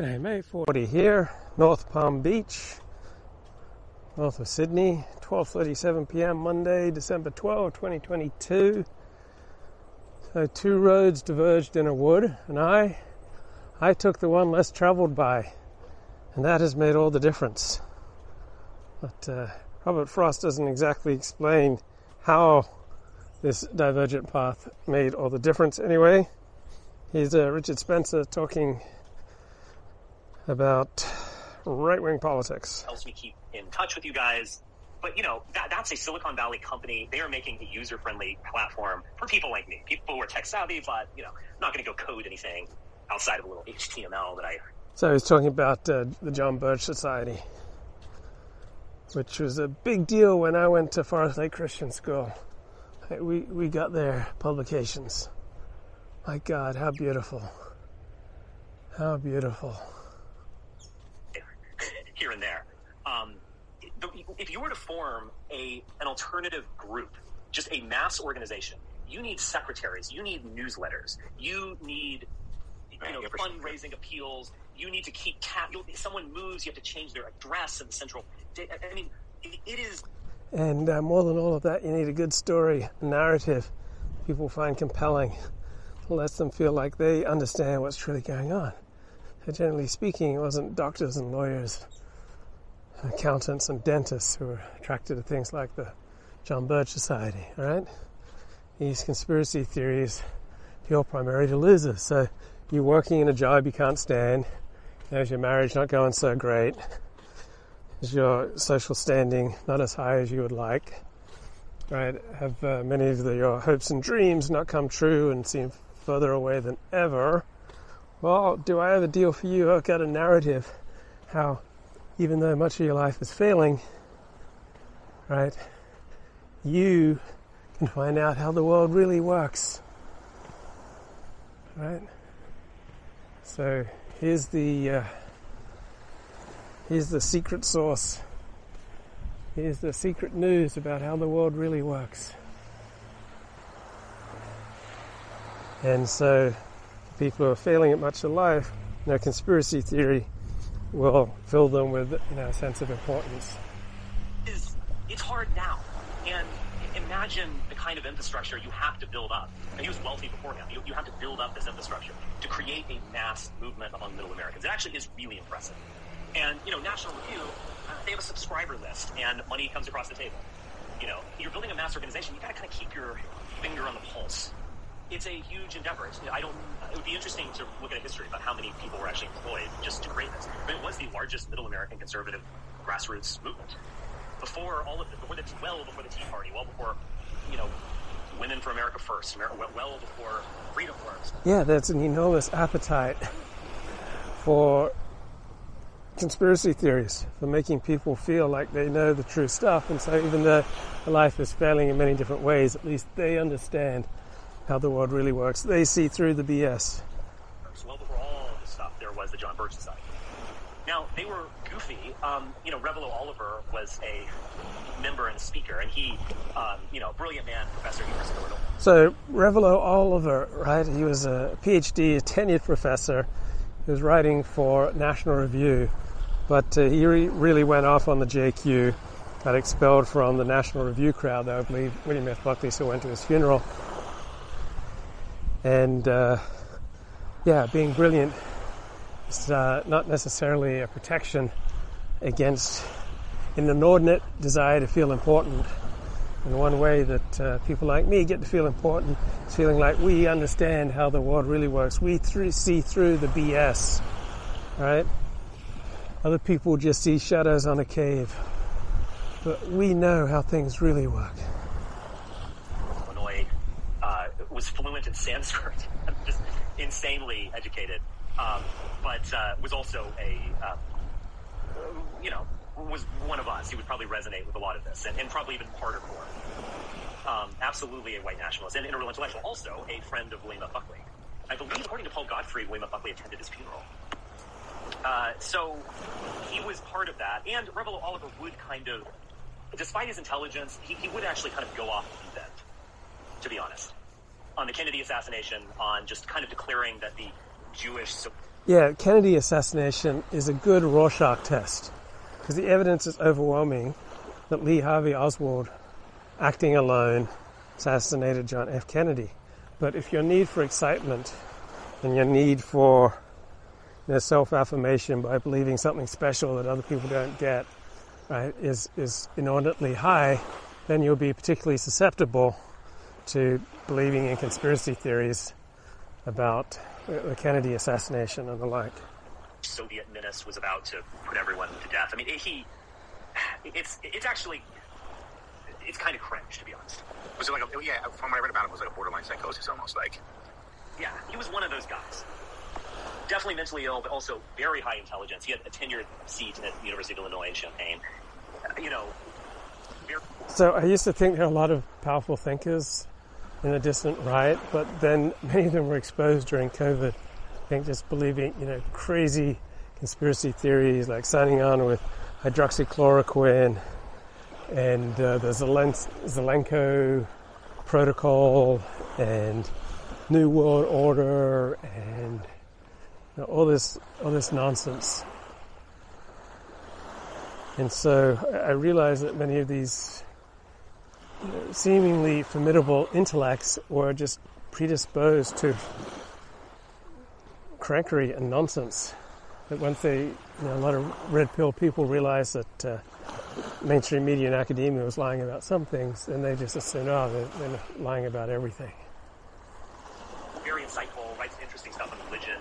G'day mate, 40 here, North Palm Beach, north of Sydney, 12.37pm Monday, December 12, 2022. So two roads diverged in a wood and I, I took the one less travelled by and that has made all the difference. But uh, Robert Frost doesn't exactly explain how this divergent path made all the difference anyway. He's uh, Richard Spencer talking about right wing politics. Helps me keep in touch with you guys. But you know, that, that's a Silicon Valley company. They are making a user friendly platform for people like me, people who are tech savvy, but you know, not going to go code anything outside of a little HTML that I. So he's talking about uh, the John Birch Society, which was a big deal when I went to Forest Lake Christian School. We, we got their publications. My God, how beautiful. How beautiful. Here and there. Um, if you were to form a, an alternative group, just a mass organization, you need secretaries, you need newsletters, you need you know, fundraising appeals. You need to keep cap. Someone moves, you have to change their address in the central. I mean, it is and uh, more than all of that, you need a good story, a narrative people find compelling to let them feel like they understand what's truly going on. And generally speaking, it wasn't doctors and lawyers, accountants and dentists who are attracted to things like the John Birch Society, right? These conspiracy theories appeal primarily to losers. So you're working in a job you can't stand, there's your marriage not going so great, is your social standing not as high as you would like? Right? Have uh, many of the, your hopes and dreams not come true and seem further away than ever? Well, do I have a deal for you? I've got a narrative how, even though much of your life is failing, right, you can find out how the world really works. Right? So here's the uh, Here's the secret source. Here's the secret news about how the world really works. And so, people who are failing at much of life, know, conspiracy theory will fill them with you know, a sense of importance. It's, it's hard now. And imagine the kind of infrastructure you have to build up. And he was wealthy beforehand. You, you have to build up this infrastructure to create a mass movement among middle Americans. It actually is really impressive. And, you know, National Review, uh, they have a subscriber list and money comes across the table. You know, you're building a mass organization, you gotta kind of keep your finger on the pulse. It's a huge endeavor. It's, I don't, it would be interesting to look at a history about how many people were actually employed just to create this. But it was the largest middle American conservative grassroots movement. Before all of it, before the, well before the Tea Party, well before, you know, Women for America First, well before Freedom Wars. Yeah, there's an enormous appetite for conspiracy theories for making people feel like they know the true stuff. And so even though life is failing in many different ways, at least they understand how the world really works. They see through the BS. Well, before all the stuff, there was the John Birch Society. Now, they were goofy. Um, you know, Revilo Oliver was a member and speaker, and he, um, you know, brilliant man, professor University of Illinois. So, Revilo Oliver, right, he was a PhD, a tenured professor. He was writing for National Review but uh, he re- really went off on the JQ, got expelled from the National Review crowd, though I believe William F. Buckley still went to his funeral. And uh, yeah, being brilliant is uh, not necessarily a protection against an inordinate desire to feel important. And one way that uh, people like me get to feel important is feeling like we understand how the world really works. We th- see through the BS, right? Other people just see shadows on a cave. But we know how things really work. Illinois uh, was fluent in Sanskrit, just insanely educated, um, but uh, was also a, uh, you know, was one of us. He would probably resonate with a lot of this, and, and probably even harder core. Um, absolutely a white nationalist and integral intellectual. Also a friend of William. Buckley. I believe, according to Paul Gottfried, William. Buckley attended his funeral. Uh, so he was part of that. And Revilo Oliver would kind of, despite his intelligence, he, he would actually kind of go off the deep to be honest. On the Kennedy assassination, on just kind of declaring that the Jewish Yeah, Kennedy assassination is a good Rorschach test because the evidence is overwhelming that Lee Harvey Oswald, acting alone, assassinated John F. Kennedy. But if your need for excitement and your need for you know, self-affirmation by believing something special that other people don't get right, is, is inordinately high, then you'll be particularly susceptible to believing in conspiracy theories about the Kennedy assassination and the like. Soviet menace was about to put everyone to death. I mean, he, it's it's actually, it's kind of cringe to be honest. Was it like a, yeah? From what I read about him, it was like a borderline psychosis, almost like. Yeah, he was one of those guys. Definitely mentally ill, but also very high intelligence. He had a tenured seat at the University of Illinois in Champaign. You know. So I used to think there are a lot of powerful thinkers in the distant right, but then many of them were exposed during COVID. I think just believing, you know, crazy conspiracy theories like signing on with hydroxychloroquine and uh, the Zelen- Zelenko protocol and New World Order and you know, all this all this nonsense. And so I I realized that many of these you know, seemingly formidable intellects were just predisposed to crankery and nonsense. That once they, you know, a lot of red pill people realized that uh, mainstream media and academia was lying about some things, then they just assumed, oh, they're, they're lying about everything. very insightful, writes interesting stuff on religion.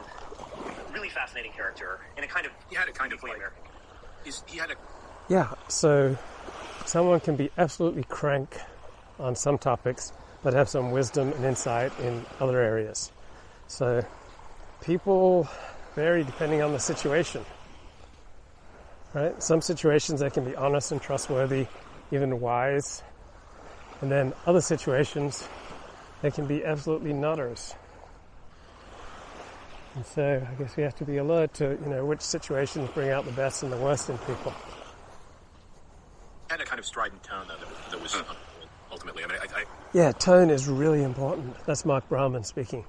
Really fascinating character, and a kind of He had a kind of deeply like. American. He's, he had a Yeah, so someone can be absolutely crank on some topics, but have some wisdom and insight in other areas. So people vary depending on the situation. Right? Some situations they can be honest and trustworthy, even wise. And then other situations they can be absolutely nutters. And so I guess we have to be alert to, you know, which situations bring out the best and the worst in people. Kind of strident tone though that, that was ultimately. I mean, I, I, Yeah, tone is really important. That's Mark Brahmin speaking.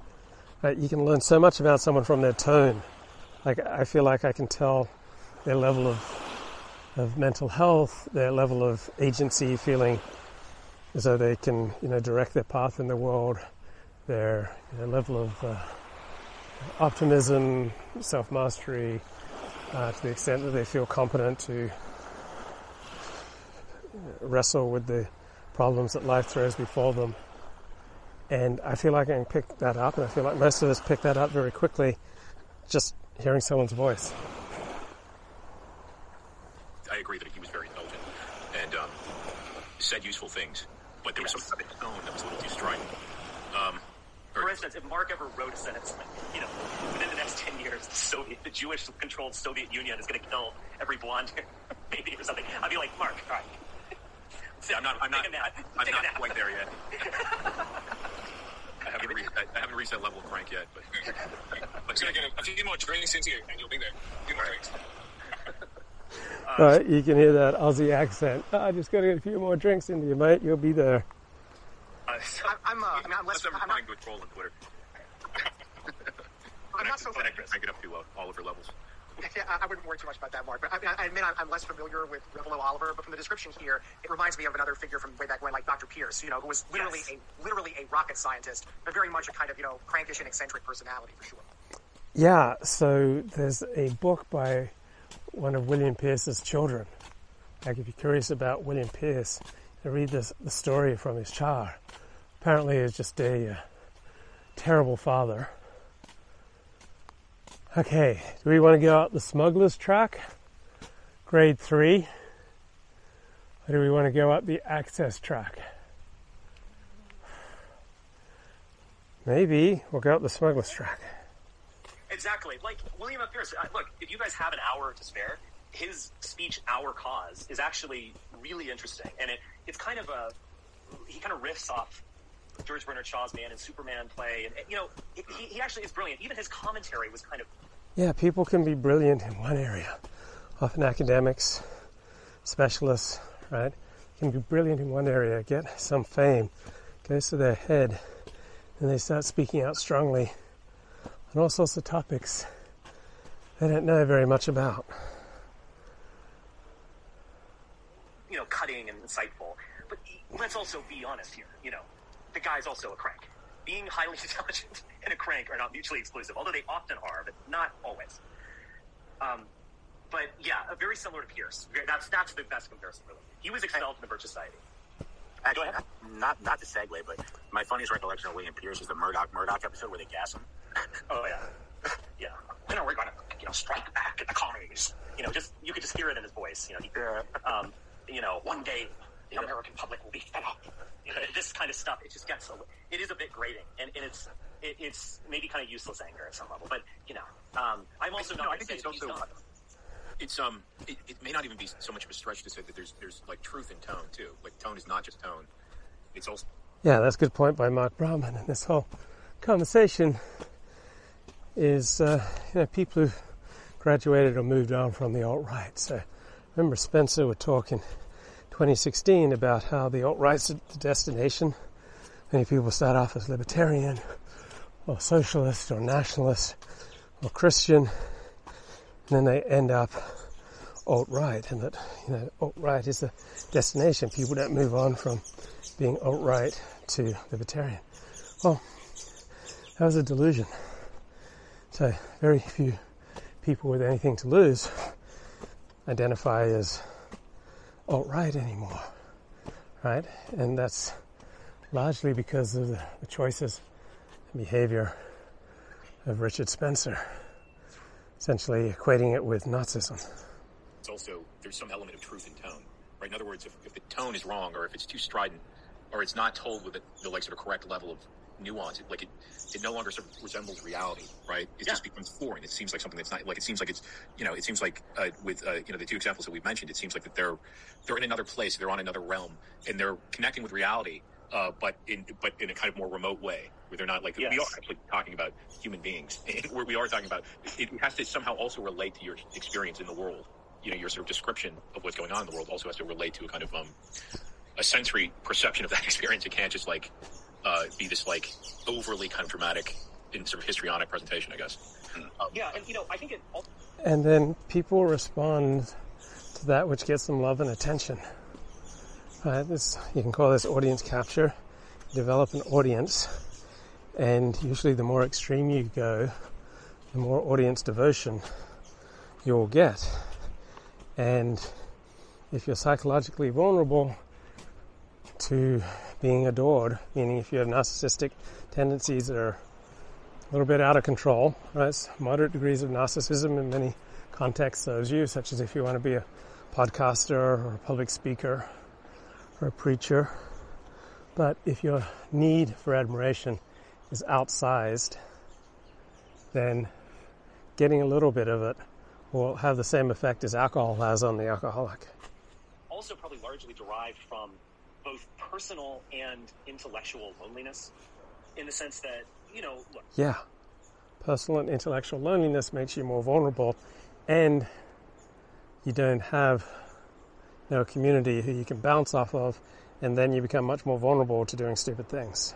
Right, you can learn so much about someone from their tone. Like I feel like I can tell their level of of mental health, their level of agency, feeling as though they can, you know, direct their path in the world, their you know, level of uh, optimism, self mastery, uh, to the extent that they feel competent to wrestle with the problems that life throws before them. And I feel like I can pick that up, and I feel like most of us pick that up very quickly just hearing someone's voice. I agree that he was very intelligent and um, said useful things, but there was Yes. something about his tone that was a little too strident. Um, For instance, if Mark ever wrote a sentence like, you know, within the next 10 years, the Soviet, the Jewish controlled Soviet Union is going to kill every blonde baby or something, I'd be like, Mark, all right. Sit, I'm not. I'm not. take a nap. I'm Take not quite there yet. I haven't reached. I, I haven't reached that level of crank yet, but. but Just gonna get a, a few more drinks into you, and you'll be there. A few more drinks. Right, you can hear that Aussie accent. "Ah, I just got to get a few more drinks into you, mate. You'll be there. Uh, so- I, I'm, uh, I mean, I'm less, Unless I'm I'm not, replying to a troll on Twitter. I'm not so. Then I can crank it up to uh, Oliver levels. Yeah, I I wouldn't worry too much about that, Mark. But I, mean, I admit I'm, I'm less familiar with Revilo Oliver, but from the description here, it reminds me of another figure from way back when, like Dr. Pierce, you know, who was literally Yes. a literally a rocket scientist, but very much a kind of you know crankish and eccentric personality for sure. Yeah, so there's a book by one of William Pierce's children. Like, if you're curious about William Pierce, you read this, the story from his child. Apparently, he's just a uh, terrible father. Okay, do we want to go out the smuggler's track, grade three, or do we want to go up the access track? Maybe we'll go up the smuggler's track. Exactly. Like William F. Pierce. uh, Look, if you guys have an hour to spare, his speech "Our Cause" is actually really interesting, and it it's kind of a he kind of riffs off George Bernard Shaw's Man and Superman play, and you know he, he actually is brilliant. Even his commentary was kind of Yeah, people can be brilliant in one area. Often academics, specialists, right, can be brilliant in one area, get some fame, goes to their head, and they start speaking out strongly on all sorts of topics they don't know very much about. You know, cutting and insightful. But let's also be honest here. You know, the guy's also a crank. Being highly intelligent and a crank are not mutually exclusive, although they often are, but not always. Um, but yeah, uh, very similar to Pierce. That's that's the best comparison really. He was expelled from the Birch Society. Actually, not, not not to segue, but my funniest recollection of William Pierce is the Murdoch Murdoch episode where they gas him. Oh yeah, yeah. You know, we're gonna you know strike back at the commies. You know, just you could just hear it in his voice. You know, he, Yeah. um, you know, one day the American public will be fed up. You know, this kind of stuff. It just gets a, it is a bit grating, and, and it's it, it's maybe kind of useless anger at some level. But you know, um, I'm also No, not I think it's also- not. It's um, it, it may not even be so much of a stretch to say that there's there's like truth in tone too. Like tone is not just tone; it's also Yeah, that's a good point by Mark Brahmin. And this whole conversation is, uh, you know, people who graduated or moved on from the alt right. So, remember Spencer were talking 2016 about how the alt right's the destination. Many people start off as libertarian, or socialist, or nationalist, or Christian, and then they end up alt right, and that you know alt right is the destination. People don't move on from being alt right to libertarian. Well, that was a delusion. So very few people with anything to lose identify as right anymore, right? And that's largely because of the, the choices and behavior of Richard Spencer, essentially equating it with Nazism. it's also there's some element of truth in tone, right? In other words, if, if the tone is wrong, or if it's too strident, or it's not told with the, the like sort of correct level of nuance, it, like it, it no longer sort of resembles reality, right? It Yeah. just becomes foreign. It seems like something that's not like it seems like it's you know it seems like uh, with uh, you know the two examples that we've mentioned, it seems like that they're they're in another place, they're on another realm, and they're connecting with reality. Uh, but in but in a kind of more remote way, where they're not like we are actually talking about human beings, where we are talking about it has to somehow also relate to your experience in the world you know your sort of description of what's going on in the world also has to relate to a kind of um a sensory perception of that experience. It can't just like uh, be this like overly kind of dramatic in sort of histrionic presentation, I guess. Um, Yeah, and you know, I think it. al- and then people respond to that which gets them love and attention. Right? This you can call this audience capture. Develop an audience, and usually the more extreme you go, the more audience devotion you'll get. And if you're psychologically vulnerable to being adored, meaning if you have narcissistic tendencies that are a little bit out of control, right? Moderate degrees of narcissism in many contexts serves you, such as if you want to be a podcaster or a public speaker or a preacher. But if your need for admiration is outsized, then getting a little bit of it will have the same effect as alcohol has on the alcoholic. also probably largely derived from both personal and intellectual loneliness, in the sense that you know, look, Yeah. Personal and intellectual loneliness makes you more vulnerable and you don't have you know, a community who you can bounce off of and then you become much more vulnerable to doing stupid things.